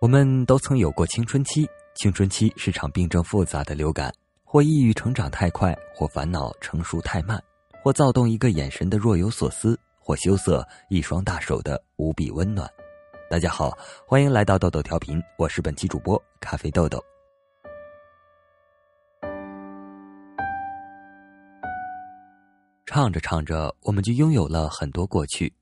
我们都曾有过青春期，青春期是场病症复杂的流感，或抑郁成长太快，或烦恼成熟太慢，或躁动一个眼神的若有所思，或羞涩一双大手的无比温暖。大家好，欢迎来到豆豆调频，我是本期主播咖啡豆豆。唱着唱着，我们就拥有了很多过去。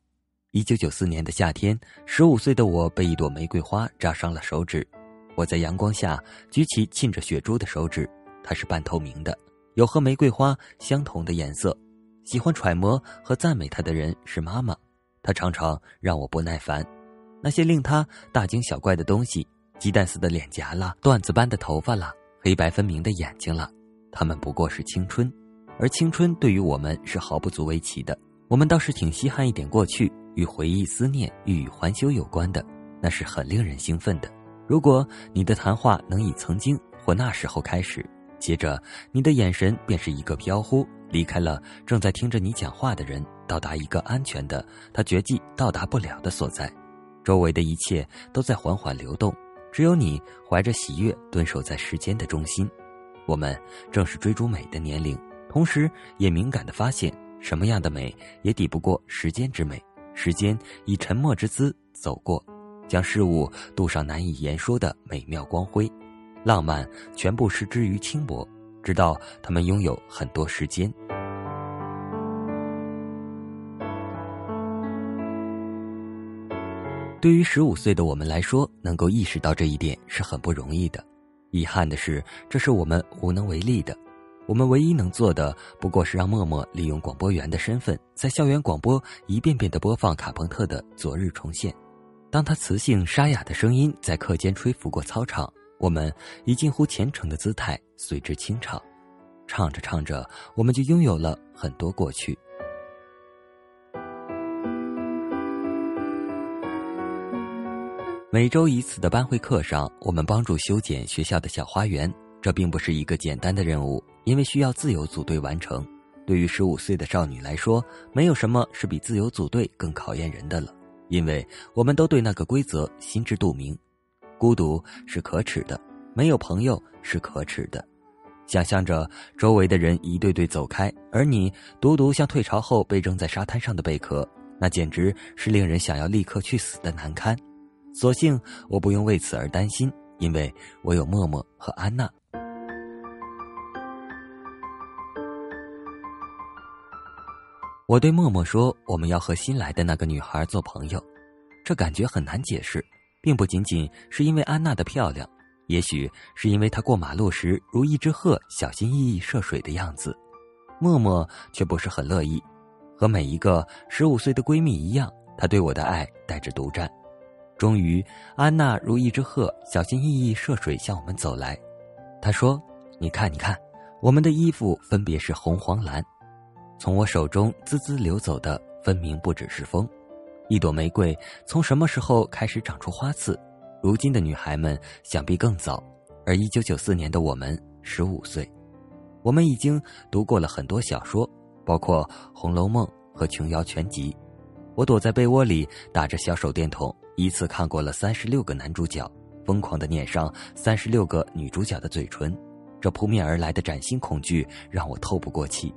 一九九四年的夏天，十五岁的我被一朵玫瑰花扎伤了手指。我在阳光下举起浸着血珠的手指，它是半透明的，有和玫瑰花相同的颜色。喜欢揣摩和赞美它的人是妈妈，她常常让我不耐烦。那些令她大惊小怪的东西：鸡蛋似的脸颊啦，缎子般的头发啦，黑白分明的眼睛啦，它们不过是青春，而青春对于我们是毫不足为奇的。我们倒是挺稀罕一点过去。与回忆、思念、欲语还休有关的，那是很令人兴奋的。如果你的谈话能以曾经或那时候开始，接着你的眼神便是一个飘忽，离开了正在听着你讲话的人，到达一个安全的他绝技到达不了的所在，周围的一切都在缓缓流动，只有你怀着喜悦蹲守在时间的中心。我们正是追逐美的年龄，同时也敏感地发现，什么样的美也抵不过时间之美。时间以沉默之姿走过，将事物镀上难以言说的美妙光辉，浪漫全部失之于轻薄，直到他们拥有很多时间。对于十五岁的我们来说，能够意识到这一点是很不容易的。遗憾的是，这是我们无能为力的。我们唯一能做的，不过是让默默利用广播员的身份，在校园广播一遍遍的播放卡朋特的《昨日重现》。当他磁性沙哑的声音在课间吹拂过操场，我们以近乎虔诚的姿态随之轻唱。唱着唱着，我们就拥有了很多过去。每周一次的班会课上，我们帮助修剪学校的小花园。这并不是一个简单的任务，因为需要自由组队完成。对于十五岁的少女来说，没有什么是比自由组队更考验人的了，因为我们都对那个规则心知肚明。孤独是可耻的，没有朋友是可耻的。想象着周围的人一对对走开，而你独独像退潮后被扔在沙滩上的贝壳，那简直是令人想要立刻去死的难堪。所幸我不用为此而担心，因为我有默默和安娜。我对默默说：“我们要和新来的那个女孩做朋友。”这感觉很难解释，并不仅仅是因为安娜的漂亮，也许是因为她过马路时如一只鹤，小心翼翼涉水的样子。默默却不是很乐意，和每一个十五岁的闺蜜一样，她对我的爱带着独占。终于，安娜如一只鹤，小心翼翼涉水向我们走来。她说：“你看，你看，我们的衣服分别是红、黄、蓝。”从我手中滋滋流走的，分明不只是风。一朵玫瑰从什么时候开始长出花刺？如今的女孩们想必更早。而一九九四年的我们十五岁，我们已经读过了很多小说，包括《红楼梦》和《琼瑶全集》。我躲在被窝里打着小手电筒，依次看过了三十六个男主角，疯狂的捻上三十六个女主角的嘴唇。这扑面而来的崭新恐惧让我透不过气。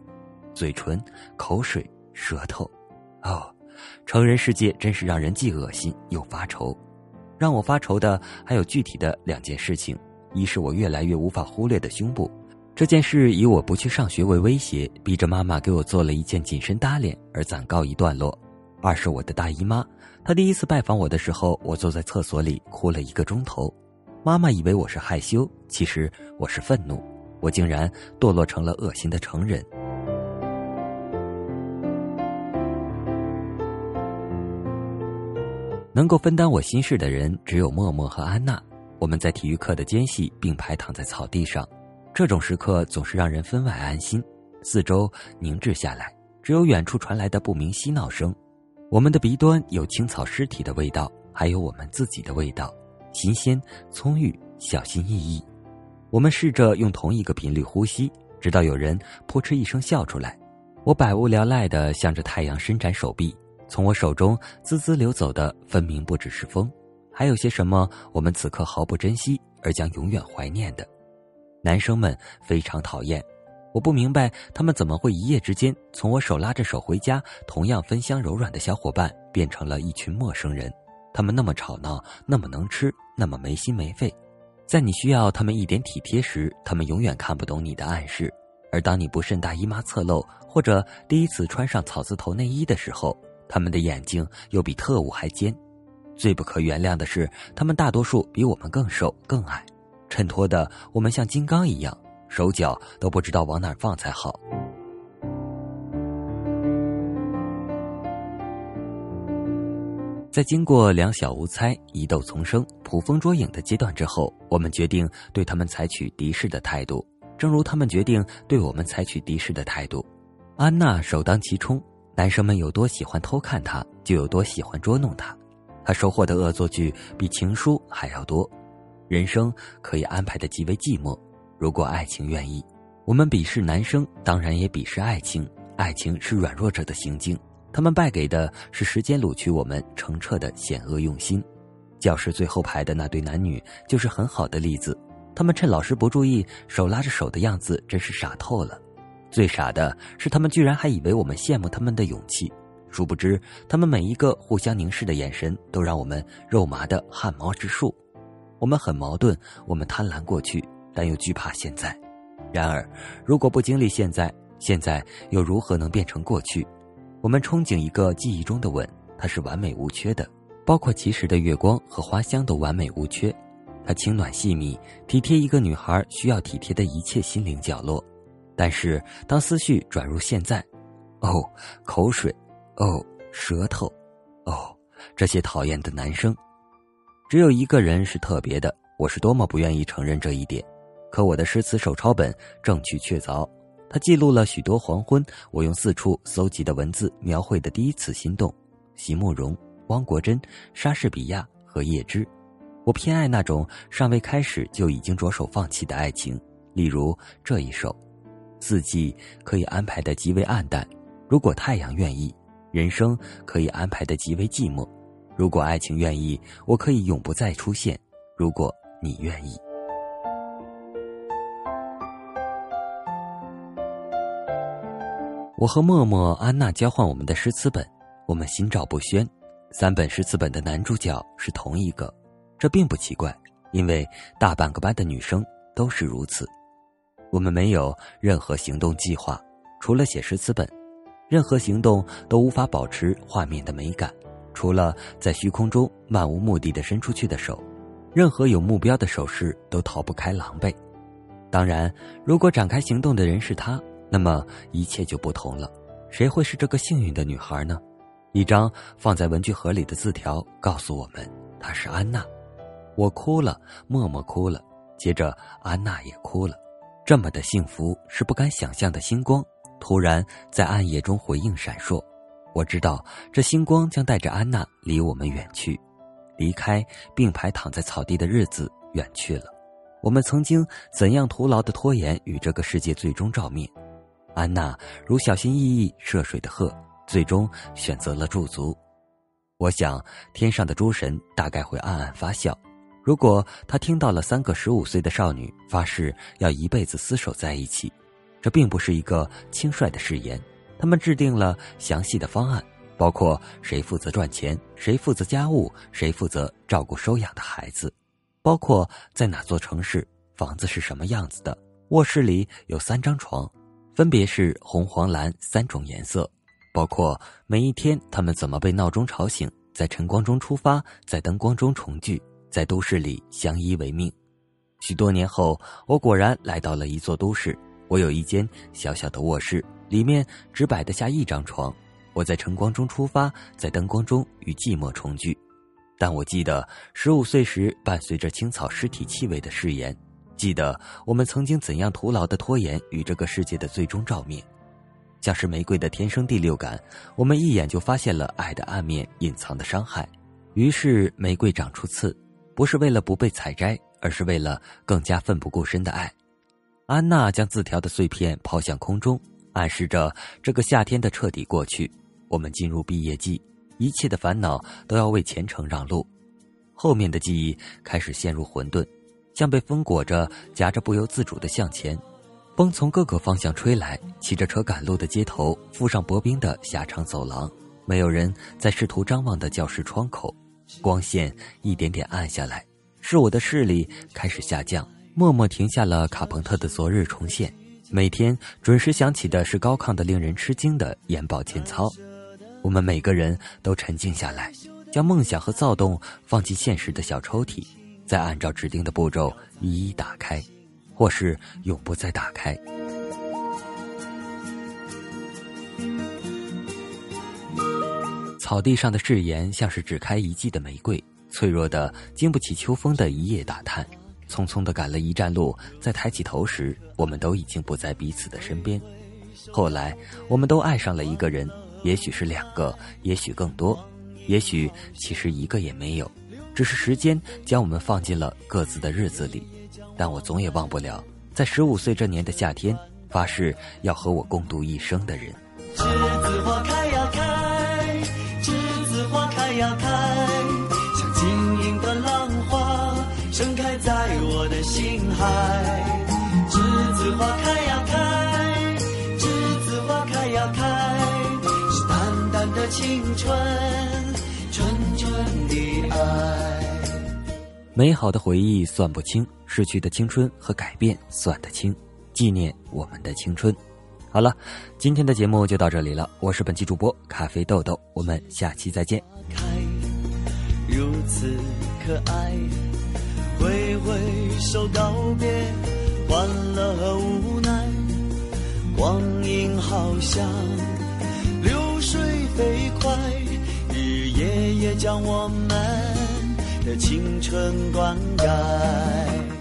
嘴唇、口水、舌头，哦，成人世界真是让人既恶心又发愁。让我发愁的还有具体的两件事情：一是我越来越无法忽略的胸部，这件事以我不去上学为威胁，逼着妈妈给我做了一件紧身搭脸而暂告一段落；二是我的大姨妈，她第一次拜访我的时候，我坐在厕所里哭了一个钟头。妈妈以为我是害羞，其实我是愤怒，我竟然堕落成了恶心的成人。能够分担我心事的人只有默默和安娜。我们在体育课的间隙并排躺在草地上，这种时刻总是让人分外安心。四周凝滞下来，只有远处传来的不明嬉闹声。我们的鼻端有青草尸体的味道，还有我们自己的味道，新鲜、葱郁、小心翼翼。我们试着用同一个频率呼吸，直到有人扑哧一声笑出来。我百无聊赖地向着太阳伸展手臂。从我手中滋滋流走的，分明不只是风，还有些什么我们此刻毫不珍惜而将永远怀念的？男生们非常讨厌，我不明白他们怎么会一夜之间从我手拉着手回家，同样芬香柔软的小伙伴，变成了一群陌生人。他们那么吵闹，那么能吃，那么没心没肺，在你需要他们一点体贴时，他们永远看不懂你的暗示；而当你不慎大姨妈侧漏，或者第一次穿上草字头内衣的时候，他们的眼睛又比特务还尖。最不可原谅的是，他们大多数比我们更瘦更矮，衬托的我们像金刚一样，手脚都不知道往哪放才好。在经过两小无猜、疑窦丛生、捕风捉影的阶段之后，我们决定对他们采取敌视的态度，正如他们决定对我们采取敌视的态度。安娜首当其冲，男生们有多喜欢偷看她，就有多喜欢捉弄她。她收获的恶作剧比情书还要多。人生可以安排的极为寂寞，如果爱情愿意。我们鄙视男生，当然也鄙视爱情。爱情是软弱者的行径。他们败给的是时间掳去我们澄澈的险恶用心。教室最后排的那对男女就是很好的例子。他们趁老师不注意，手拉着手的样子真是傻透了。最傻的是，他们居然还以为我们羡慕他们的勇气。殊不知，他们每一个互相凝视的眼神，都让我们肉麻的汗毛直竖。我们很矛盾，我们贪婪过去，但又惧怕现在。然而，如果不经历现在，现在又如何能变成过去？我们憧憬一个记忆中的吻，它是完美无缺的，包括其实的月光和花香都完美无缺。它轻暖细密，体贴一个女孩需要体贴的一切心灵角落。但是当思绪转入现在，哦，口水，哦，舌头，哦，这些讨厌的男生，只有一个人是特别的。我是多么不愿意承认这一点，可我的诗词手抄本证据确凿。它记录了许多黄昏，我用四处搜集的文字描绘的第一次心动。席慕容、汪国真、莎士比亚和叶芝，我偏爱那种尚未开始就已经着手放弃的爱情。例如这一首：四季可以安排的极为暗淡，如果太阳愿意；人生可以安排的极为寂寞，如果爱情愿意，我可以永不再出现。如果你愿意。我和默默、安娜交换我们的诗词本，我们心照不宣。三本诗词本的男主角是同一个，这并不奇怪，因为大半个班的女生都是如此。我们没有任何行动计划，除了写诗词本，任何行动都无法保持画面的美感，除了在虚空中漫无目的的伸出去的手，任何有目标的手势都逃不开狼狈。当然，如果展开行动的人是他。那么一切就不同了，谁会是这个幸运的女孩呢？一张放在文具盒里的字条告诉我们，她是安娜。我哭了，默默哭了，接着安娜也哭了。这么的幸福是不敢想象的星光，突然在暗夜中回应闪烁。我知道这星光将带着安娜离我们远去，离开并排躺在草地的日子远去了。我们曾经怎样徒劳的拖延与这个世界最终照面？安娜如小心翼翼涉水的鹤，最终选择了驻足。我想，天上的诸神大概会暗暗发笑。如果他听到了三个十五岁的少女发誓要一辈子厮守在一起，这并不是一个轻率的誓言。他们制定了详细的方案，包括谁负责赚钱，谁负责家务，谁负责照顾收养的孩子，包括在哪座城市，房子是什么样子的，卧室里有三张床。分别是红、黄、蓝三种颜色，包括每一天他们怎么被闹钟吵醒，在晨光中出发，在灯光中重聚，在都市里相依为命。许多年后，我果然来到了一座都市。我有一间小小的卧室，里面只摆得下一张床。我在晨光中出发，在灯光中与寂寞重聚。但我记得十五岁时伴随着青草尸体气味的誓言。记得我们曾经怎样徒劳的拖延与这个世界的最终照面，像是玫瑰的天生第六感，我们一眼就发现了爱的暗面隐藏的伤害，于是玫瑰长出刺，不是为了不被采摘，而是为了更加奋不顾身的爱。安娜将字条的碎片抛向空中，暗示着这个夏天的彻底过去。我们进入毕业季，一切的烦恼都要为前程让路。后面的记忆开始陷入混沌，像被风裹着，夹着不由自主的向前。风从各个方向吹来，骑着车赶路的街头，覆上薄冰的狭长走廊，没有人在试图张望的教室窗口，光线一点点暗下来，使我的视力开始下降。默默停下了卡朋特的《昨日重现》，每天准时响起的是高亢的、令人吃惊的眼保健操。我们每个人都沉静下来，将梦想和躁动放进现实的小抽屉，再按照指定的步骤一一打开。或是永不再打开。草地上的誓言像是只开一季的玫瑰，脆弱的经不起秋风的一夜打探。匆匆的赶了一站路，在抬起头时，我们都已经不在彼此的身边。后来，我们都爱上了一个人，也许是两个，也许更多，也许其实一个也没有，只是时间将我们放进了各自的日子里。但我总也忘不了，在十五岁这年的夏天，发誓要和我共度一生的人。海。栀子花开呀开，栀子花开呀开，是淡淡的青春，纯纯的爱。美好的回忆算不清。逝去的青春和改变算得清，纪念我们的青春。好了，今天的节目就到这里了。我是本期主播咖啡豆豆，我们下期再见。开，如此可爱，挥挥手告别，欢乐和无奈。光阴好像流水飞快，日夜也将我们的青春灌溉。